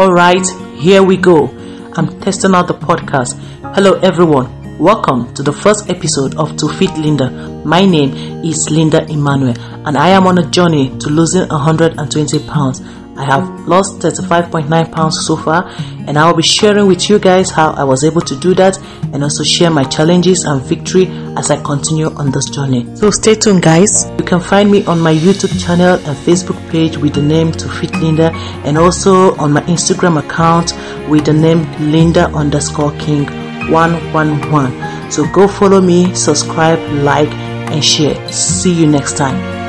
All right, here we go. I'm testing out the podcast. Hello, everyone. Welcome to the first episode of To Fit Linda. My name is Linda Emmanuel, and I am on a journey to losing 120 pounds. I have lost 35.9 pounds so far, and I will be sharing with you guys how I was able to do that and also share my challenges and victory as I continue on this journey. So stay tuned, guys. You can find me on my YouTube channel and Facebook page with the name To Fit Linda, and also on my Instagram account with the name Linda underscore King 111. So go follow me, subscribe, like, and share. See you next time.